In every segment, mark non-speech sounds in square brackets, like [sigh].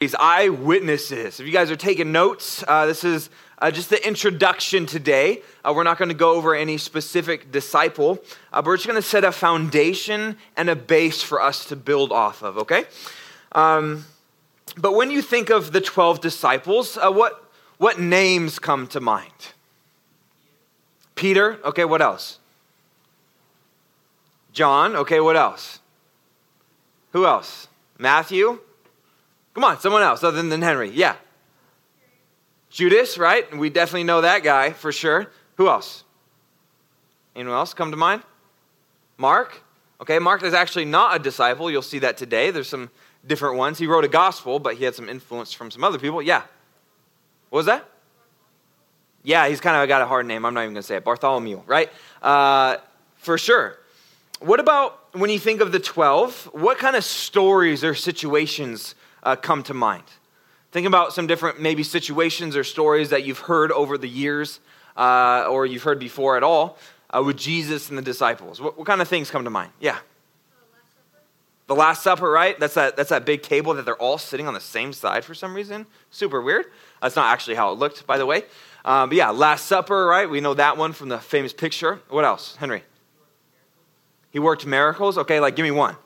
These eyewitnesses. If you guys are taking notes, uh, this is uh, just the introduction today. Uh, we're not going to go over any specific disciple, uh, but we're just going to set a foundation and a base for us to build off of, okay? Um, but when you think of the 12 disciples, uh, what, what names come to mind? Peter, okay, what else? John, okay, what else? Who else? Matthew? Come on, someone else other than Henry. Yeah. Judas, right? We definitely know that guy for sure. Who else? Anyone else come to mind? Mark? Okay, Mark is actually not a disciple. You'll see that today. There's some different ones. He wrote a gospel, but he had some influence from some other people. Yeah. What was that? Yeah, he's kind of got a hard name. I'm not even going to say it. Bartholomew, right? Uh, for sure. What about when you think of the 12? What kind of stories or situations uh, come to mind? Think about some different maybe situations or stories that you've heard over the years uh, or you've heard before at all uh, with Jesus and the disciples. What, what, kind of things come to mind? Yeah. The Last Supper, right? That's that, that's that big table that they're all sitting on the same side for some reason. Super weird. That's not actually how it looked, by the way. Um, but yeah, Last Supper, right? We know that one from the famous picture. What else, Henry? He worked miracles. Okay, like give me one.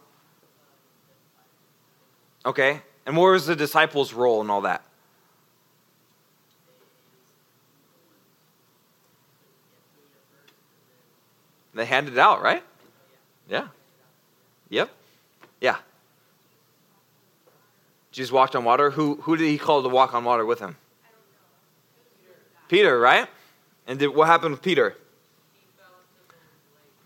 Okay, and what was the disciples' role in all that? They handed it out, right? Yeah. Yep. Yeah. Jesus walked on water. Who, who did he call to walk on water with him? Peter, right? And did, what happened with Peter?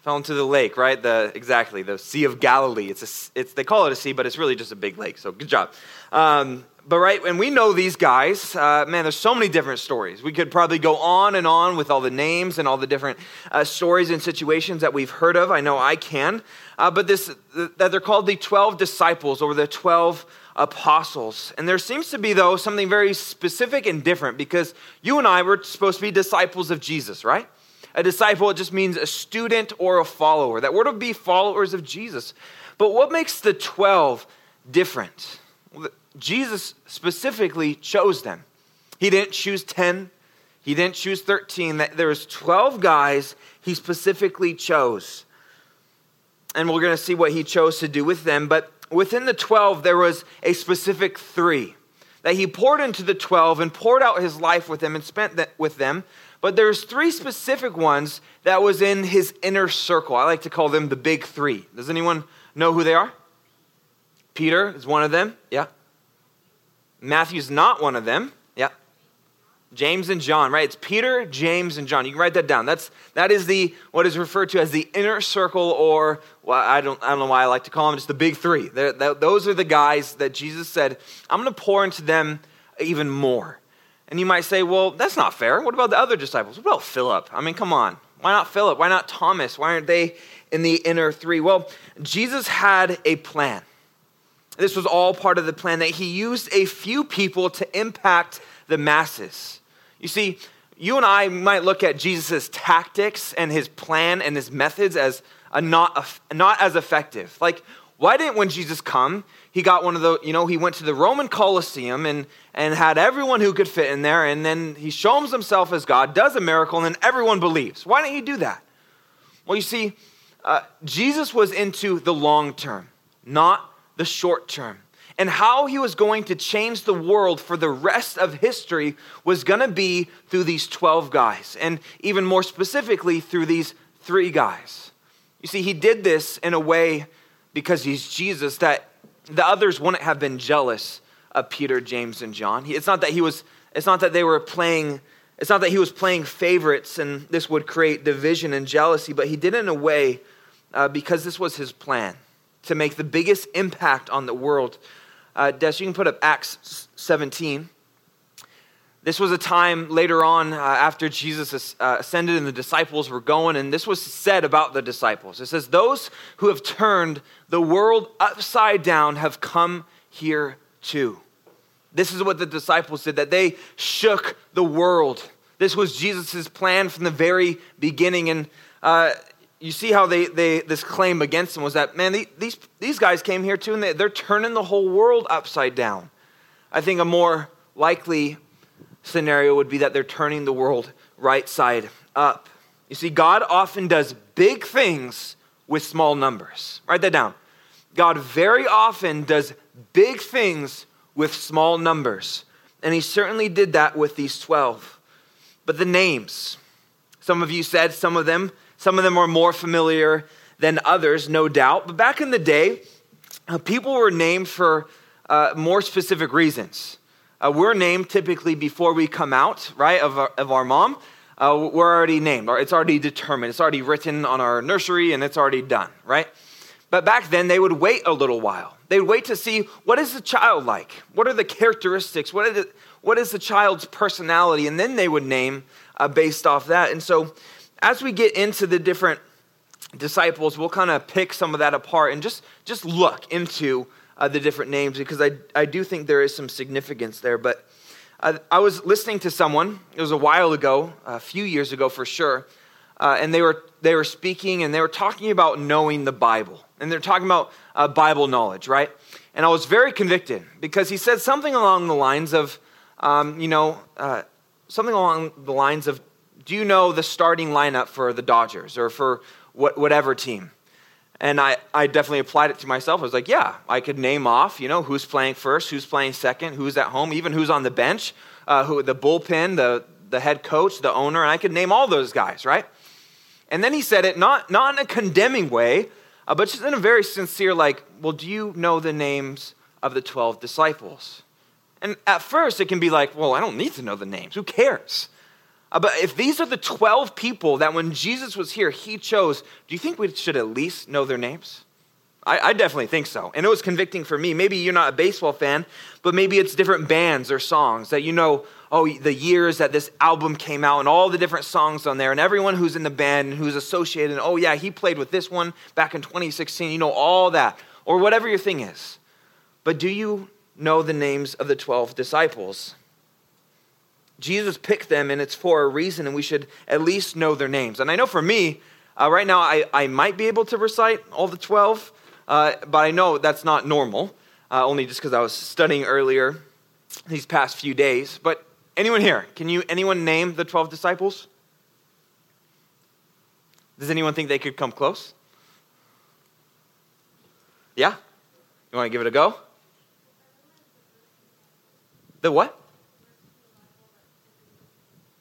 Fell into the lake, right? The exactly the Sea of Galilee. It's a, it's they call it a sea, but it's really just a big lake. So good job. Um, but right, and we know these guys. Uh, man, there's so many different stories. We could probably go on and on with all the names and all the different uh, stories and situations that we've heard of. I know I can. Uh, but this that they're called the twelve disciples or the twelve apostles. And there seems to be though something very specific and different because you and I were supposed to be disciples of Jesus, right? A disciple, it just means a student or a follower. That word would be followers of Jesus. But what makes the 12 different? Jesus specifically chose them. He didn't choose 10, he didn't choose 13. There was 12 guys he specifically chose. And we're going to see what he chose to do with them. But within the 12, there was a specific three that he poured into the 12 and poured out his life with them and spent with them but there's three specific ones that was in his inner circle. I like to call them the big three. Does anyone know who they are? Peter is one of them. Yeah. Matthew's not one of them. Yeah. James and John, right? It's Peter, James, and John. You can write that down. That's that is the what is referred to as the inner circle, or well, I don't I don't know why I like to call them just the big three. those are the guys that Jesus said, "I'm going to pour into them even more." And you might say, well, that's not fair. What about the other disciples? What about Philip? I mean, come on. Why not Philip? Why not Thomas? Why aren't they in the inner three? Well, Jesus had a plan. This was all part of the plan that he used a few people to impact the masses. You see, you and I might look at Jesus' tactics and his plan and his methods as not, not as effective. Like, why didn't when Jesus come, he got one of the, you know, he went to the Roman Colosseum and, and had everyone who could fit in there, and then he shows himself as God, does a miracle, and then everyone believes. Why didn't he do that? Well, you see, uh, Jesus was into the long term, not the short term. And how he was going to change the world for the rest of history was going to be through these 12 guys, and even more specifically, through these three guys. You see, he did this in a way because he's Jesus that the others wouldn't have been jealous of Peter, James, and John. It's not that he was, it's not that they were playing, it's not that he was playing favorites and this would create division and jealousy, but he did it in a way uh, because this was his plan to make the biggest impact on the world. Uh, Des, you can put up Acts 17. This was a time later on uh, after Jesus uh, ascended and the disciples were going, and this was said about the disciples. It says, Those who have turned the world upside down have come here too. This is what the disciples did, that they shook the world. This was Jesus' plan from the very beginning. And uh, you see how they, they, this claim against them was that, man, these, these guys came here too, and they, they're turning the whole world upside down. I think a more likely scenario would be that they're turning the world right side up. You see, God often does big things with small numbers. Write that down. God very often does big things with small numbers. And he certainly did that with these 12. But the names, some of you said some of them, some of them are more familiar than others, no doubt. But back in the day, uh, people were named for uh, more specific reasons. Uh, we're named typically before we come out, right, of our, of our mom. Uh, we're already named, it's already determined, it's already written on our nursery, and it's already done, right? But back then, they would wait a little while. They would wait to see what is the child like? What are the characteristics? What, the, what is the child's personality? And then they would name uh, based off that. And so, as we get into the different disciples, we'll kind of pick some of that apart and just, just look into uh, the different names because I, I do think there is some significance there. But I, I was listening to someone, it was a while ago, a few years ago for sure, uh, and they were, they were speaking and they were talking about knowing the Bible. And they're talking about uh, Bible knowledge, right? And I was very convicted because he said something along the lines of, um, you know, uh, something along the lines of, do you know the starting lineup for the Dodgers or for what, whatever team? And I, I definitely applied it to myself. I was like, yeah, I could name off, you know, who's playing first, who's playing second, who's at home, even who's on the bench, uh, who the bullpen, the, the head coach, the owner, and I could name all those guys, right? And then he said it not, not in a condemning way, uh, but just in a very sincere, like, well, do you know the names of the 12 disciples? And at first, it can be like, well, I don't need to know the names. Who cares? Uh, but if these are the 12 people that when Jesus was here, he chose, do you think we should at least know their names? I, I, definitely think so. And it was convicting for me. Maybe you're not a baseball fan, but maybe it's different bands or songs that you know, oh, the years that this album came out and all the different songs on there, and everyone who's in the band and who's associated, and, oh, yeah, he played with this one back in 2016. You know all that, or whatever your thing is. But do you know the names of the 12 disciples? Jesus picked them, and it's for a reason, and we should at least know their names. And I know for me, uh, right now, I, I might be able to recite all the 12, uh, but I know that's not normal, uh, only just because I was studying earlier these past few days. But anyone here, can you, anyone name the 12 disciples? Does anyone think they could come close? Yeah? You want to give it a go? The what?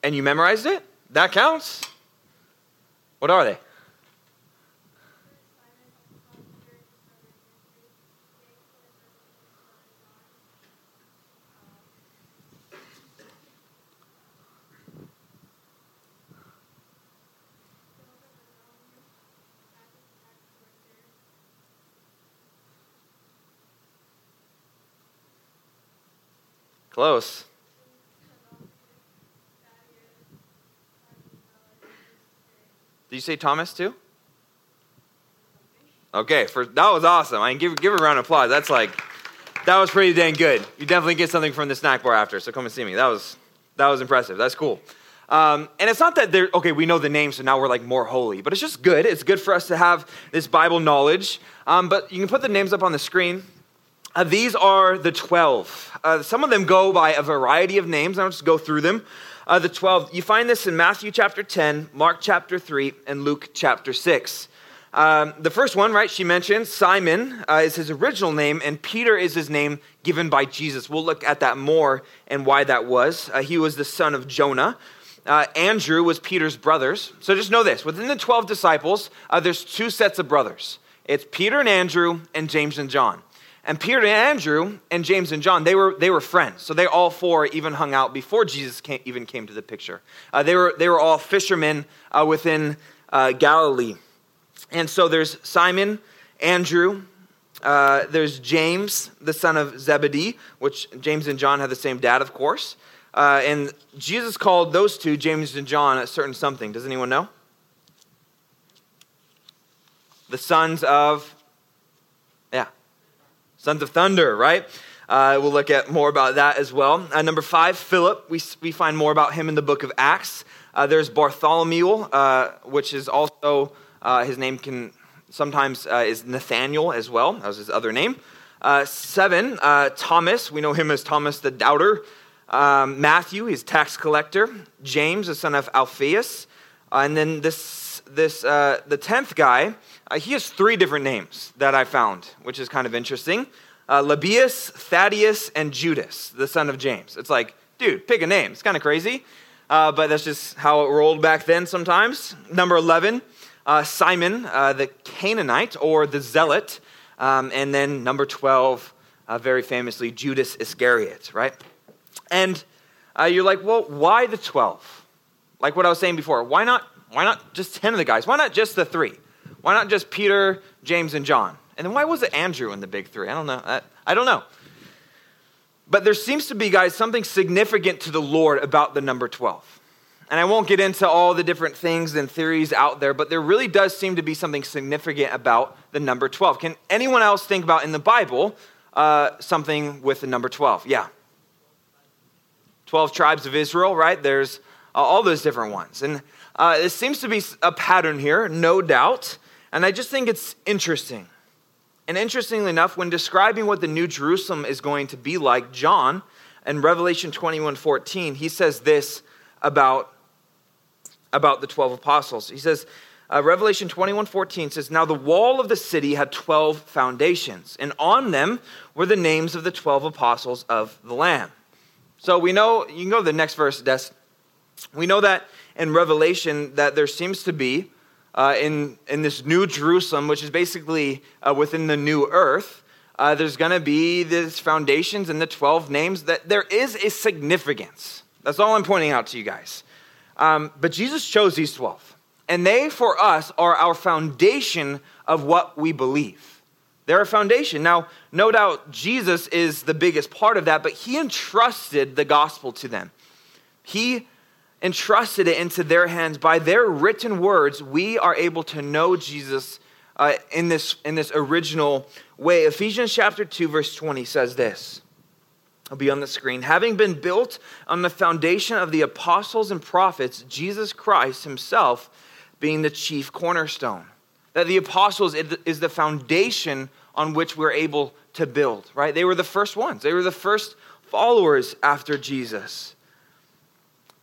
And you memorized it, that counts. What are they? Close. Did you say Thomas too? Okay, for that was awesome. I give give a round of applause. That's like that was pretty dang good. You definitely get something from the snack bar after, so come and see me. That was that was impressive. That's cool. Um, and it's not that they're okay. We know the names, so now we're like more holy. But it's just good. It's good for us to have this Bible knowledge. Um, but you can put the names up on the screen. Uh, these are the twelve. Uh, some of them go by a variety of names. I'll just go through them uh, the 12. You find this in Matthew chapter 10, Mark chapter 3, and Luke chapter 6. Um, the first one, right, she mentioned Simon uh, is his original name, and Peter is his name given by Jesus. We'll look at that more and why that was. Uh, he was the son of Jonah. Uh, Andrew was Peter's brothers. So just know this within the 12 disciples, uh, there's two sets of brothers it's Peter and Andrew, and James and John. And Peter and Andrew and James and John, they were, they were friends. So they all four even hung out before Jesus came, even came to the picture. Uh, they, were, they were all fishermen uh, within uh, Galilee. And so there's Simon, Andrew, uh, there's James, the son of Zebedee, which James and John had the same dad, of course. Uh, and Jesus called those two, James and John, a certain something. Does anyone know? The sons of Sons of Thunder, right? Uh, we'll look at more about that as well. Uh, number five, Philip. We, we find more about him in the book of Acts. Uh, there's Bartholomew, uh, which is also, uh, his name can sometimes uh, is Nathaniel as well. That was his other name. Seven, Thomas. We know him as Thomas the Doubter. Um, Matthew, he's tax collector. James, the son of Alphaeus. And then this, this the tenth guy, uh, he has three different names that I found, which is kind of interesting. Uh, Lebbaeus, Thaddeus, and Judas, the son of James. It's like, dude, pick a name. It's kind of crazy, uh, but that's just how it rolled back then sometimes. Number 11, uh, Simon, the Canaanite, or the Zealot. Um, and then number 12, very famously, Judas Iscariot, right? And uh, you're like, well, why the 12? Like what I was saying before, why not, why not just 10 of the guys? Why not just the three? Why not just Peter, James, and John? And then why was it Andrew in the big three? I don't know. I, I don't know. But there seems to be, guys, something significant to the Lord about the number 12. And I won't get into all the different things and theories out there, but there really does seem to be something significant about the number 12. Can anyone else think about in the Bible uh, something with the number 12? Yeah. 12 tribes of Israel, right? There's uh, all those different ones. And uh, it seems to be a pattern here, no doubt. And I just think it's interesting. And interestingly enough, when describing what the New Jerusalem is going to be like, John in Revelation 21 14, he says this about, about the 12 apostles. He says, uh, Revelation 21 14 says, Now the wall of the city had 12 foundations, and on them were the names of the 12 apostles of the Lamb. So we know, you can go to the next verse, Des. We know that in Revelation that there seems to be, uh, in, in this new Jerusalem, which is basically uh, within the new earth, uh, there's going to be these foundations and the 12 names, that there is a significance. That's all I'm pointing out to you guys. Um, but Jesus chose these 12. And they, for us, are our foundation of what we believe. They're a foundation. Now, no doubt Jesus is the biggest part of that, but he entrusted the gospel to them. He entrusted it into their hands. By their written words, we are able to know Jesus uh, in, this, in this original way. Ephesians chapter 2, verse 20 says this. It'll be on the screen. Having been built on the foundation of the apostles and prophets, Jesus Christ himself being the chief cornerstone that the apostles is the foundation on which we're able to build, right? They were the first ones, they were the first followers after Jesus.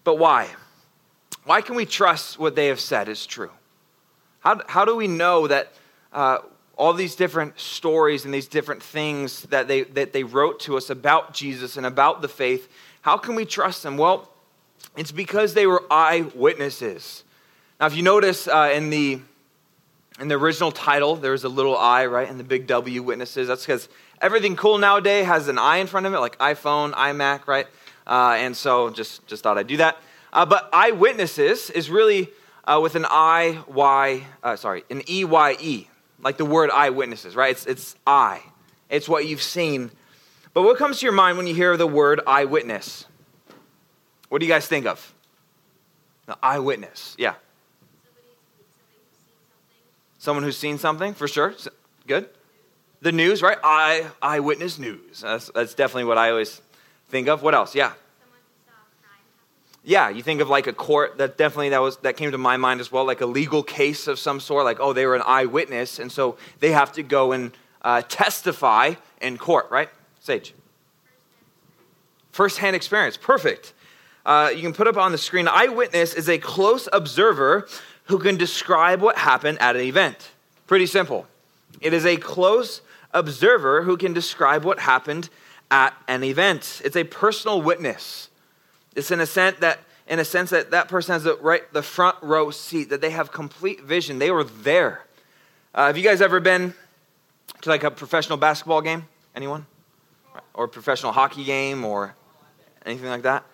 But why? Why can we trust what they have said is true? How, how do we know that uh, all these different stories and these different things that they, that they wrote to us about Jesus and about the faith, how can we trust them? Well, it's because they were eyewitnesses. Now, if you notice uh, in the in the original title, there was a little I, right? And the big W, witnesses. That's because everything cool nowadays has an I in front of it, like iPhone, iMac, right? Uh, and so just, just thought I'd do that. Uh, but eyewitnesses is really uh, with an I, Y, uh, sorry, an E, Y, E, like the word eyewitnesses, right? It's, it's I. It's what you've seen. But what comes to your mind when you hear the word eyewitness? What do you guys think of? The eyewitness, yeah. Someone who's seen something, for sure. Good. The news, right? Eye, eyewitness news. That's, that's definitely what I always think of. What else? Yeah. Yeah, you think of like a court that definitely that was that came to my mind as well, like a legal case of some sort. Like, oh, they were an eyewitness, and so they have to go and uh, testify in court, right? Sage. First-hand experience. Perfect. Uh, you can put up on the screen. Eyewitness is a close observer who can describe what happened at an event. Pretty simple. It is a close observer who can describe what happened at an event. It's a personal witness. It's in a sense that in a sense that that person has the right the front row seat that they have complete vision. They were there. Uh, have you guys ever been to like a professional basketball game? Anyone? Or professional hockey game or anything like that?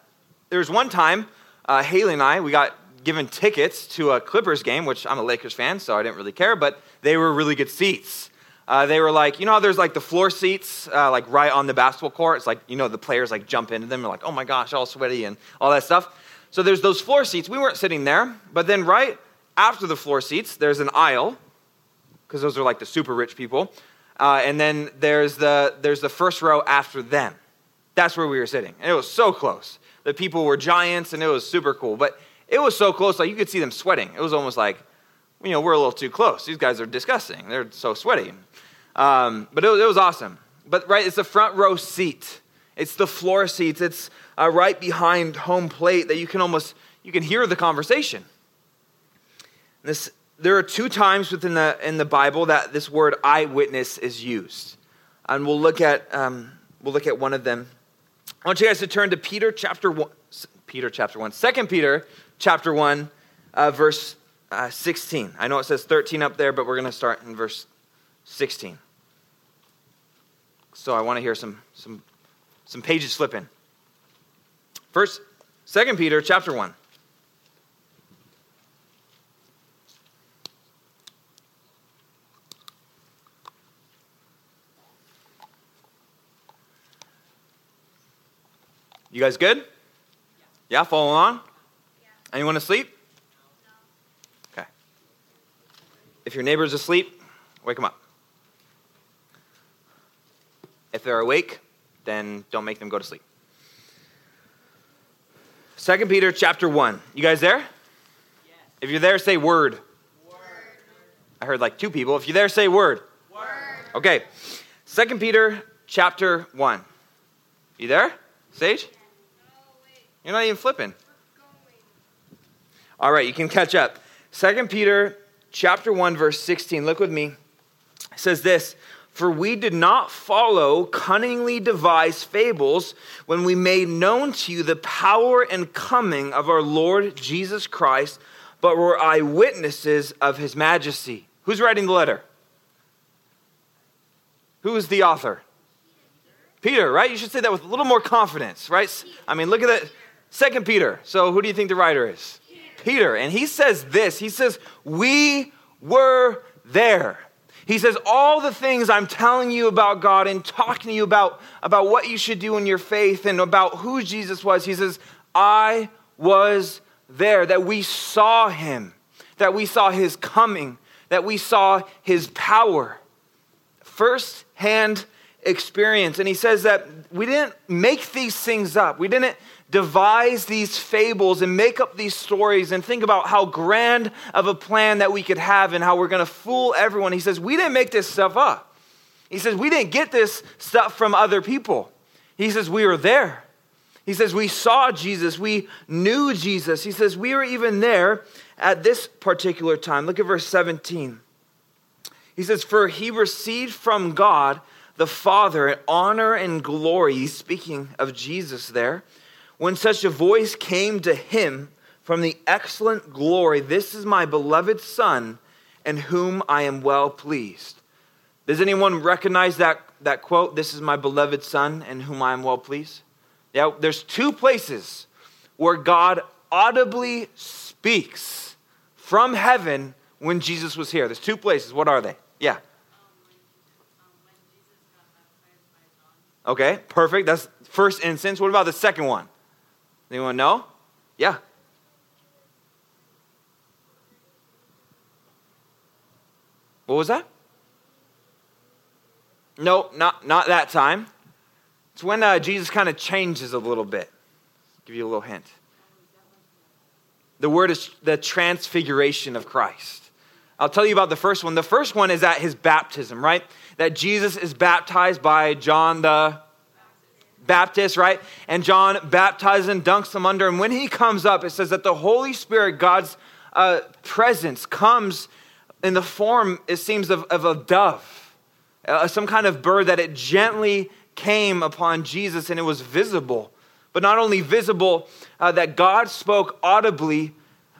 There was one time, uh, Haley and I, we got given tickets to a Clippers game, which I'm a Lakers fan, so I didn't really care, but they were really good seats. Uh, they were like, you know, there's like the floor seats, uh, like right on the basketball court. It's like, you know, the players like jump into them. They're like, oh my gosh, all sweaty and all that stuff. So there's those floor seats. We weren't sitting there, but then right after the floor seats, there's an aisle, because those are like the super rich people. Uh, and then there's the, there's the first row after them. That's where we were sitting. And it was so close. The people were giants, and it was super cool. But it was so close, like you could see them sweating. It was almost like, you know, we're a little too close. These guys are disgusting. They're so sweaty. Um, but it was, it was awesome. but right, it's the front row seat. It's the floor seats. It's uh, right behind home plate that you can almost you can hear the conversation. This, there are two times within the in the Bible that this word eyewitness is used, and we'll look at um, we'll look at one of them. I want you guys to turn to Peter chapter one, Peter chapter one, Second Peter chapter one, uh, verse uh, sixteen. I know it says thirteen up there, but we're going to start in verse sixteen. So I want to hear some some some pages flipping. First, Second Peter chapter one. You guys good? Yeah, following on? Anyone asleep? Okay. If your neighbor's asleep, wake them up. If they're awake, then don't make them go to sleep. Second Peter chapter 1. You guys there? Yes. If you're there, say word. Word. I heard like two people. If you're there, say word. Word. Okay. Second Peter chapter 1. You there? Sage? You're not even flipping. All right, you can catch up. Second Peter chapter 1 verse 16. Look with me. It says this, "For we did not follow cunningly devised fables when we made known to you the power and coming of our Lord Jesus Christ, but were eyewitnesses of his majesty." Who's writing the letter? Who is the author? Peter, right? You should say that with a little more confidence, right? I mean, look at that. Second Peter. So who do you think the writer is? Peter. And he says this. He says, "We were there." He says, all the things I'm telling you about God and talking to you about, about what you should do in your faith and about who Jesus was, he says, I was there, that we saw him, that we saw his coming, that we saw his power. First hand experience. And he says that we didn't make these things up. We didn't devise these fables and make up these stories and think about how grand of a plan that we could have and how we're going to fool everyone. He says, We didn't make this stuff up. He says, We didn't get this stuff from other people. He says, We were there. He says, We saw Jesus. We knew Jesus. He says, We were even there at this particular time. Look at verse 17. He says, For he received from God the Father honor and glory. He's speaking of Jesus there when such a voice came to him from the excellent glory, This is my beloved Son, in whom I am well pleased. Does anyone recognize that, that quote? This is my beloved Son, in whom I am well pleased? Yeah, there's two places where God audibly speaks from heaven when Jesus was here. There's two places. What are they? Yeah. Okay, perfect. That's first instance. What about the second one? Anyone know? Yeah. What was that? No, not, not that time. It's when uh, Jesus kind of changes a little bit. I'll give you a little hint. The word is the transfiguration of Christ. I'll tell you about the first one. The first one is at his baptism, right? That Jesus is baptized by John the Baptist, right? And John baptizes and dunks them under. And when he comes up, it says that the Holy Spirit, God's uh, presence, comes in the form, it seems, of, of a dove, uh, some kind of bird that it gently came upon Jesus and it was visible. But not only visible, uh, that God spoke audibly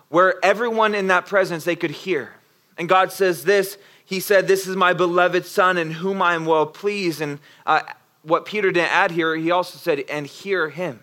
where everyone in that presence they could hear. And God says this He said, This is my beloved Son in whom I am well pleased. And uh, what Peter didn't add here, he also said, and hear him.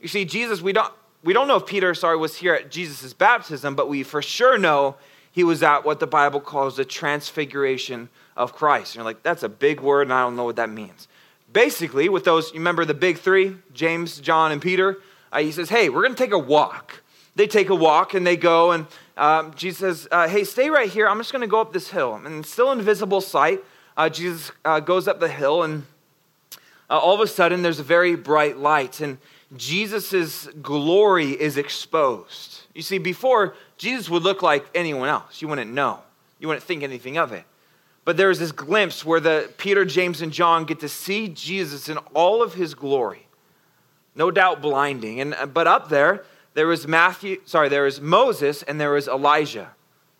You see, Jesus, we don't, we don't know if Peter, sorry, was here at Jesus' baptism, but we for sure know he was at what the Bible calls the transfiguration of Christ. And you're like, that's a big word, and I don't know what that means. Basically, with those, you remember the big three, James, John, and Peter? Uh, he says, hey, we're going to take a walk. They take a walk and they go, and um, Jesus says, uh, hey, stay right here. I'm just going to go up this hill. And still invisible sight, uh, Jesus uh, goes up the hill and uh, all of a sudden there's a very bright light and Jesus' glory is exposed. You see, before, Jesus would look like anyone else. You wouldn't know, you wouldn't think anything of it. but there is this glimpse where the Peter, James, and John get to see Jesus in all of his glory. No doubt blinding. And but up there, there was Matthew, sorry, there was Moses and there was Elijah.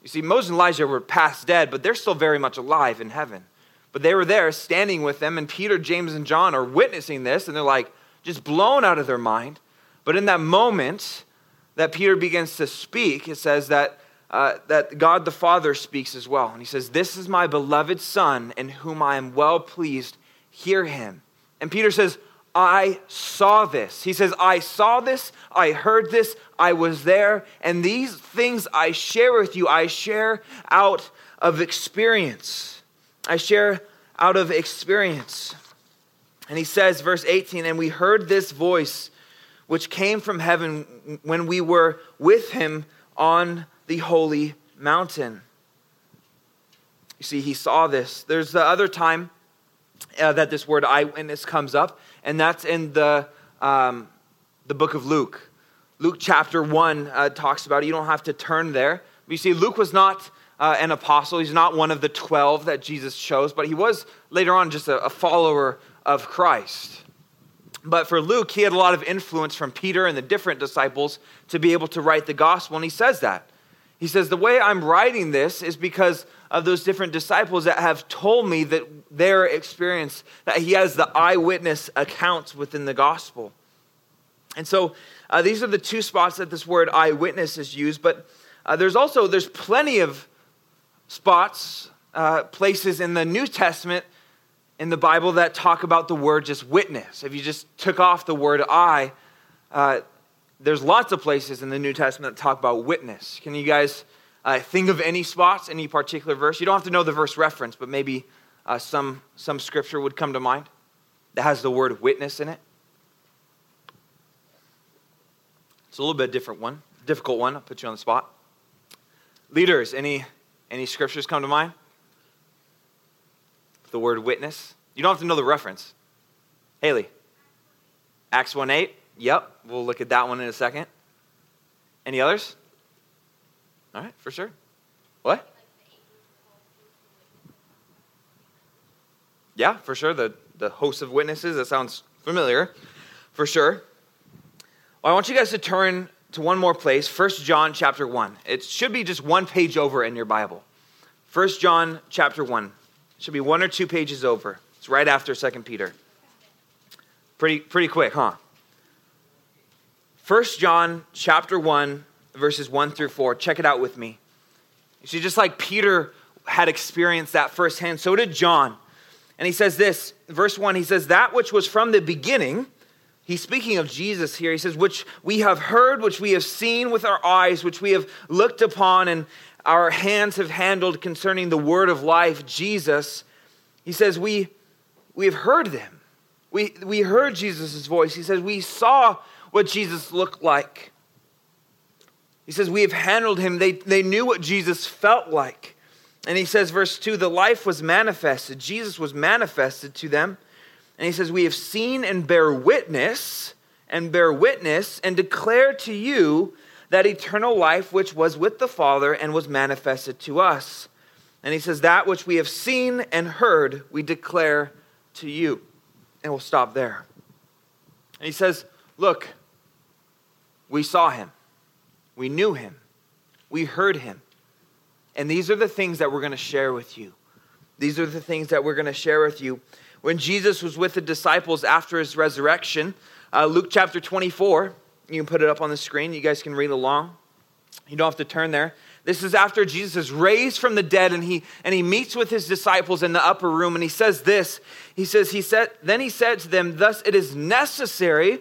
You see, Moses and Elijah were past dead, but they're still very much alive in heaven. But they were there standing with them, and Peter, James, and John are witnessing this, and they're like just blown out of their mind. But in that moment that Peter begins to speak, it says that, uh, that God the Father speaks as well. And he says, This is my beloved Son, in whom I am well pleased. Hear him. And Peter says, I saw this. He says, I saw this, I heard this, I was there, and these things I share with you, I share out of experience. I share out of experience. And he says, verse 18, and we heard this voice which came from heaven when we were with him on the holy mountain. You see, he saw this. There's the other time uh, that this word eyewitness comes up, and that's in the, um, the book of Luke. Luke chapter 1 uh, talks about it. You don't have to turn there. You see, Luke was not uh, an apostle. He's not one of the 12 that Jesus chose, but he was later on just a, a follower of Christ. But for Luke, he had a lot of influence from Peter and the different disciples to be able to write the gospel, and he says that. He says, The way I'm writing this is because of those different disciples that have told me that their experience, that he has the eyewitness accounts within the gospel. And so uh, these are the two spots that this word eyewitness is used, but uh, there's also, there's plenty of spots, uh, places in the New Testament in the Bible that talk about the word just witness. If you just took off the word I, uh, there's lots of places in the New Testament that talk about witness. Can you guys uh, think of any spots, any particular verse? You don't have to know the verse reference, but maybe uh, some, some scripture would come to mind that has the word witness in it. It's a little bit different one, difficult one. I'll put you on the spot. Leaders, any any scriptures come to mind? The word witness. You don't have to know the reference. Haley. Acts 1 8. Yep. We'll look at that one in a second. Any others? All right, for sure. What? Yeah, for sure. The, the host of witnesses. That sounds familiar. For sure. Well, I want you guys to turn to one more place, First John chapter 1. It should be just one page over in your Bible. First John chapter 1. It should be one or two pages over. It's right after Second Peter. Pretty, pretty quick, huh? First John chapter 1, verses 1 through 4. Check it out with me. You see, just like Peter had experienced that firsthand, so did John. And he says this, verse 1, he says, That which was from the beginning, He's speaking of Jesus here. He says, which we have heard, which we have seen with our eyes, which we have looked upon, and our hands have handled concerning the word of life, Jesus. He says, we, we have heard them. We, we heard Jesus' voice. He says, we saw what Jesus looked like. He says, we have handled him. They, they knew what Jesus felt like. And he says, verse 2 the life was manifested. Jesus was manifested to them and he says, We have seen and bear witness, and bear witness, and declare to you that eternal life which was with the Father and was manifested to us. And he says, That which we have seen and heard, we declare to you. And we'll stop there. And he says, Look, we saw him, we knew him, we heard him. And these are the things that we're going to share with you. These are the things that we're going to share with you when Jesus was with the disciples after his resurrection. Uh, Luke chapter 24. You can put it up on the screen. You guys can read along. You don't have to turn there. This is after Jesus is raised from the dead and he, and he meets with his disciples in the upper room and he says this. He says, he said, then he said to them, Thus it is necessary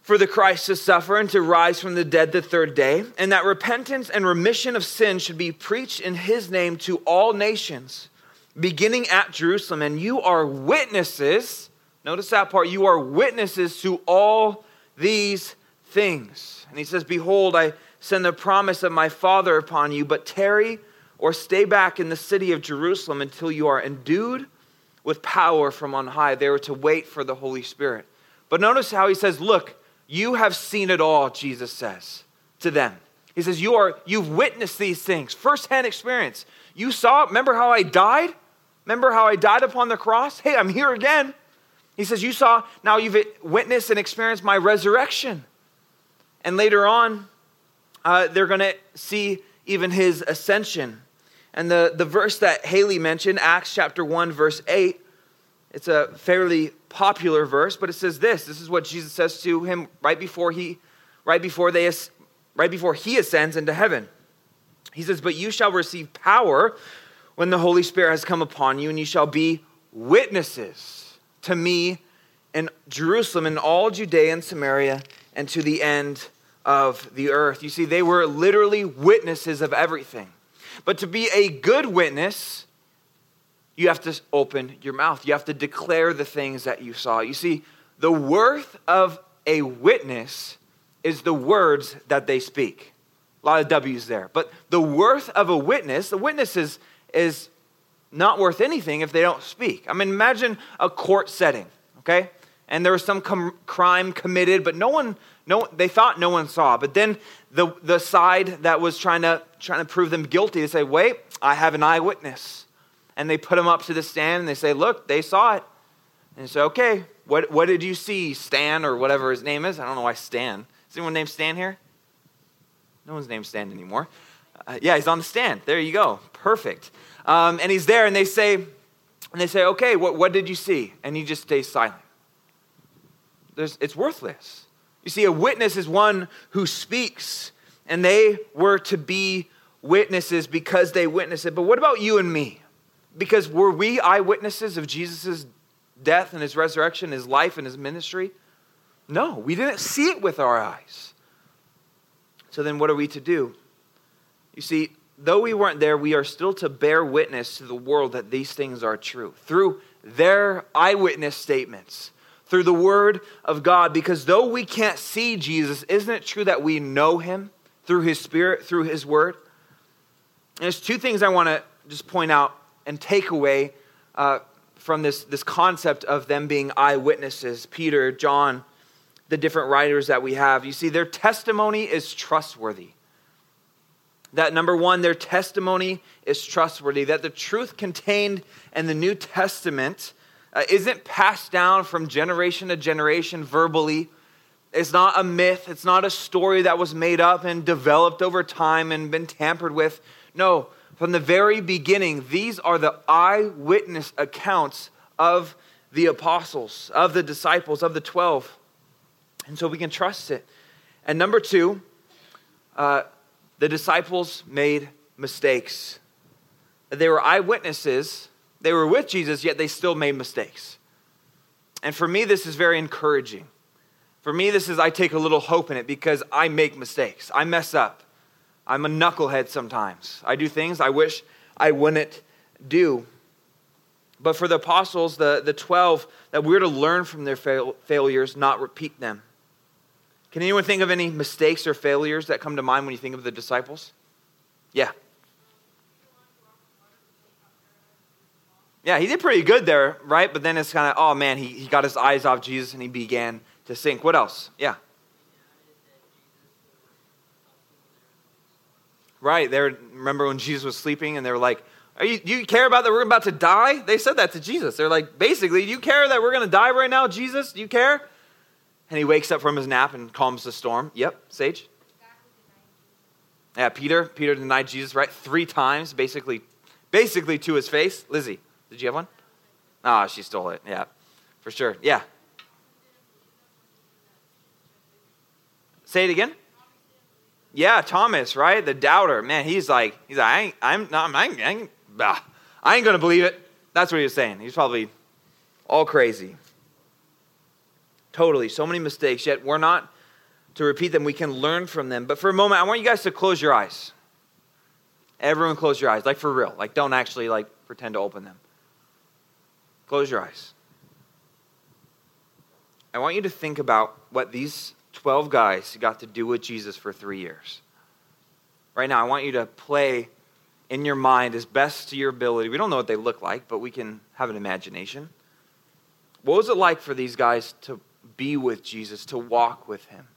for the Christ to suffer and to rise from the dead the third day, and that repentance and remission of sin should be preached in his name to all nations beginning at Jerusalem, and you are witnesses. Notice that part. You are witnesses to all these things. And he says, Behold, I send the promise of my Father upon you, but tarry or stay back in the city of Jerusalem until you are endued with power from on high. They were to wait for the Holy Spirit. But notice how he says, Look, you have seen it all, Jesus says to them. He says, You are, you've witnessed these things, firsthand experience. You saw, remember how I died? Remember how I died upon the cross? Hey, I'm here again. He says, You saw, now you've witnessed and experienced my resurrection. And later on, uh, they're going to see even his ascension. And the, the verse that Haley mentioned, Acts chapter 1, verse 8, it's a fairly popular verse, but it says this. This is what Jesus says to him right before he, right before they, right before he ascends into heaven. He says, But you shall receive power when the Holy Spirit has come upon you, and you shall be witnesses to me in Jerusalem and all Judea and Samaria and to the end of the earth. You see, they were literally witnesses of everything. But to be a good witness, you have to open your mouth. You have to declare the things that you saw. You see, the worth of a witness is the words that they speak. A lot of W's there. But the worth of a witness, the witness is, is not worth anything if they don't speak. I mean, imagine a court setting, okay? And there was some com- crime committed, but no one, no, they thought no one saw. But then the, the side that was trying to, trying to prove them guilty, they say, wait, I have an eyewitness. And they put him up to the stand and they say, look, they saw it. And say, okay, what, what did you see, Stan, or whatever his name is? I don't know why Stan. Is anyone named Stan here? No one's named Stan anymore. Uh, yeah, he's on the stand. There you go. Perfect. Um, and he's there, and they say, and they say, okay, what, what did you see? And he just stays silent. There's, it's worthless. You see, a witness is one who speaks, and they were to be witnesses because they witnessed it. But what about you and me? Because were we eyewitnesses of Jesus' death and his resurrection, his life and his ministry? No, we didn't see it with our eyes. So then, what are we to do? You see, though we weren't there, we are still to bear witness to the world that these things are true through their eyewitness statements, through the word of God. Because though we can't see Jesus, isn't it true that we know him through his spirit, through his word? And there's two things I want to just point out and take away uh, from this, this concept of them being eyewitnesses Peter, John, the different writers that we have. You see, their testimony is trustworthy. That number one, their testimony is trustworthy, that the truth contained in the New Testament uh, isn't passed down from generation to generation verbally. It's not a myth, it's not a story that was made up and developed over time and been tampered with. No, from the very beginning, these are the eyewitness accounts of the apostles, of the disciples, of the 12. And so we can trust it. And number two, uh, the disciples made mistakes. They were eyewitnesses, they were with Jesus, yet they still made mistakes. And for me, this is very encouraging. For me, this is, I take a little hope in it because I make mistakes. I mess up. I'm a knucklehead sometimes. I do things I wish I wouldn't do. But for the apostles, the, the 12, that we're to learn from their fail, failures, not repeat them. Can anyone think of any mistakes or failures that come to mind when you think of the disciples? Yeah. Yeah, he did pretty good there, right? But then it's kind of, oh man, he, he got his eyes off Jesus and he began to sink. What else? Yeah. Right. there remember when Jesus was sleeping and they were like, Are you, do you care about that we're about to die? They said that to Jesus. They're like, basically, do you care that we're going to die right now, Jesus? Do you care? And he wakes up from his nap and calms the storm. Yep, Sage? Yeah, Peter. Peter denied Jesus, right? Three times, basically, basically to his face. Lizzie, did you have one? Ah, oh, she stole it. Yeah, for sure. Yeah. Say it again. Yeah, Thomas, right? The doubter. Man, he's like, he's like, I ain't, I'm not, I ain't, I ain't, I ain't gonna believe it. That's what he was saying. He's probably all crazy. Totally. So many mistakes, yet we're not to repeat them. We can learn from them. But for a moment, I want you guys to close your eyes. Everyone close your eyes, like for real. Like don't actually like pretend to open them. Close your eyes. I want you to think about what these 12 guys got to do with Jesus for three years. Right now, I want you to play in your mind as best to your ability. We don't know what they look like, but we can have an imagination. What was it like for these guys to be with Jesus, to walk with him.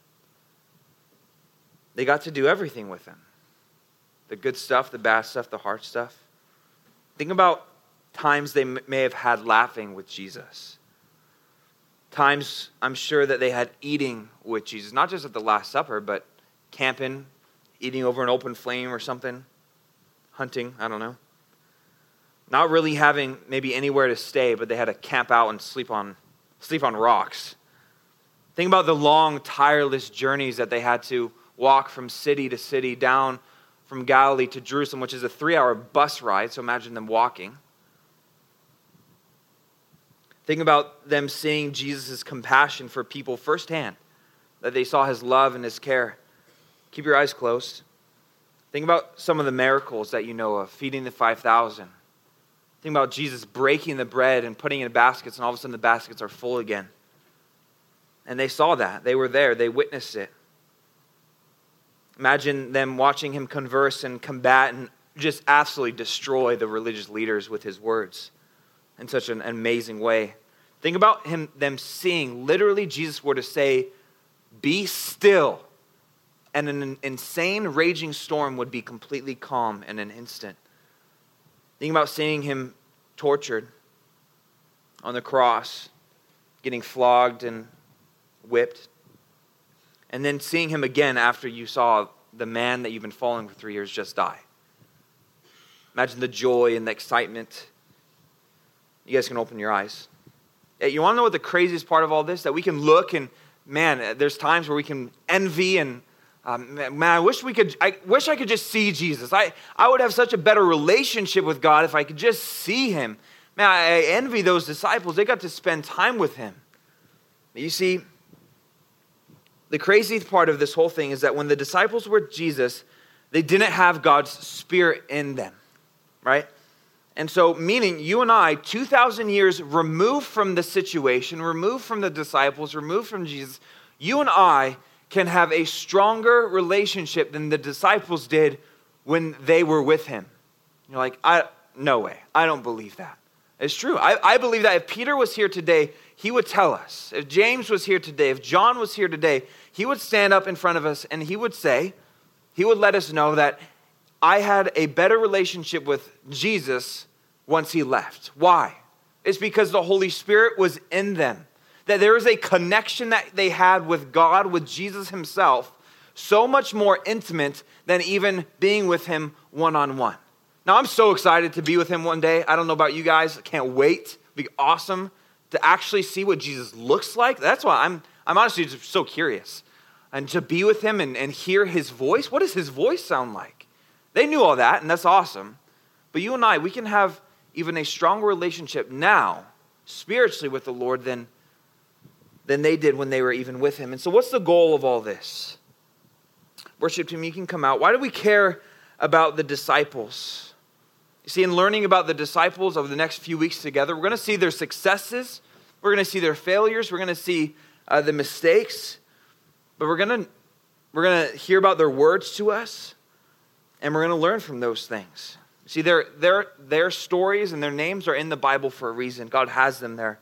They got to do everything with him the good stuff, the bad stuff, the hard stuff. Think about times they may have had laughing with Jesus. Times I'm sure that they had eating with Jesus, not just at the Last Supper, but camping, eating over an open flame or something, hunting, I don't know. Not really having maybe anywhere to stay, but they had to camp out and sleep on, sleep on rocks. Think about the long, tireless journeys that they had to walk from city to city down from Galilee to Jerusalem, which is a three hour bus ride. So imagine them walking. Think about them seeing Jesus' compassion for people firsthand, that they saw his love and his care. Keep your eyes closed. Think about some of the miracles that you know of feeding the 5,000. Think about Jesus breaking the bread and putting it in baskets, and all of a sudden the baskets are full again. And they saw that. They were there, they witnessed it. Imagine them watching him converse and combat and just absolutely destroy the religious leaders with his words in such an amazing way. Think about him them seeing literally Jesus were to say, "Be still." And an insane raging storm would be completely calm in an instant. Think about seeing him tortured on the cross, getting flogged and whipped, and then seeing him again after you saw the man that you've been following for three years just die. Imagine the joy and the excitement. You guys can open your eyes. You want to know what the craziest part of all this? That we can look and, man, there's times where we can envy and, um, man, I wish we could, I wish I could just see Jesus. I, I would have such a better relationship with God if I could just see him. Man, I envy those disciples. They got to spend time with him. You see, the crazy part of this whole thing is that when the disciples were with Jesus, they didn't have God's spirit in them, right? And so, meaning you and I, 2,000 years removed from the situation, removed from the disciples, removed from Jesus, you and I can have a stronger relationship than the disciples did when they were with him. You're like, I, no way. I don't believe that. It's true. I, I believe that if Peter was here today, he would tell us. If James was here today, if John was here today, he would stand up in front of us and he would say, he would let us know that I had a better relationship with Jesus once he left. Why? It's because the Holy Spirit was in them. That there is a connection that they had with God, with Jesus himself, so much more intimate than even being with him one on one. Now, I'm so excited to be with him one day. I don't know about you guys. I can't wait. It'll be awesome to actually see what Jesus looks like. That's why I'm, I'm honestly just so curious. And to be with him and, and hear his voice. What does his voice sound like? They knew all that, and that's awesome. But you and I, we can have even a stronger relationship now, spiritually, with the Lord than, than they did when they were even with him. And so, what's the goal of all this? Worship team, you can come out. Why do we care about the disciples? You see, in learning about the disciples over the next few weeks together, we're going to see their successes, we're going to see their failures, we're going to see uh, the mistakes, but we're going to we're going to hear about their words to us, and we're going to learn from those things. See, their, their, their stories and their names are in the Bible for a reason. God has them there.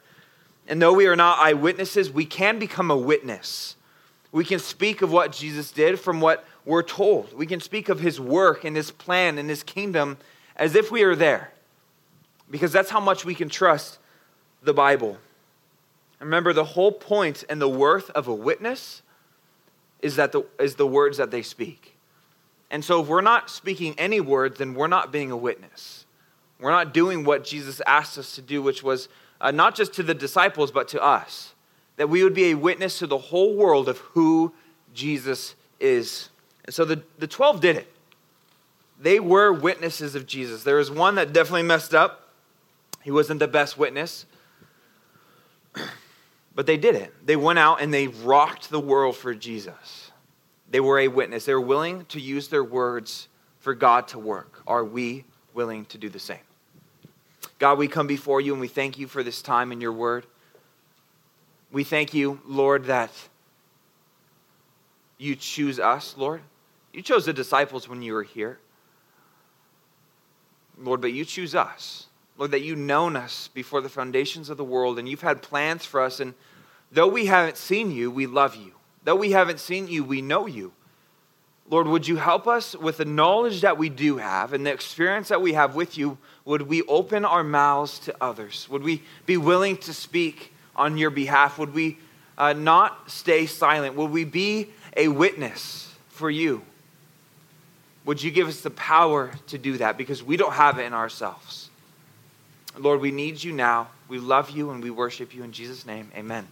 And though we are not eyewitnesses, we can become a witness. We can speak of what Jesus did from what we're told. We can speak of his work and his plan and his kingdom as if we are there. Because that's how much we can trust the Bible. Remember, the whole point and the worth of a witness is, that the, is the words that they speak. And so, if we're not speaking any words, then we're not being a witness. We're not doing what Jesus asked us to do, which was uh, not just to the disciples, but to us. That we would be a witness to the whole world of who Jesus is. And so the, the 12 did it. They were witnesses of Jesus. There was one that definitely messed up. He wasn't the best witness. [clears throat] But they did it. They went out and they rocked the world for Jesus. They were a witness. They were willing to use their words for God to work. Are we willing to do the same? God, we come before you and we thank you for this time in your word. We thank you, Lord, that you choose us, Lord. You chose the disciples when you were here. Lord, but you choose us. Lord, that you've known us before the foundations of the world and you've had plans for us. And though we haven't seen you, we love you. Though we haven't seen you, we know you. Lord, would you help us with the knowledge that we do have and the experience that we have with you? Would we open our mouths to others? Would we be willing to speak on your behalf? Would we uh, not stay silent? Would we be a witness for you? Would you give us the power to do that because we don't have it in ourselves? Lord, we need you now. We love you and we worship you in Jesus' name. Amen.